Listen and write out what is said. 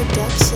the depths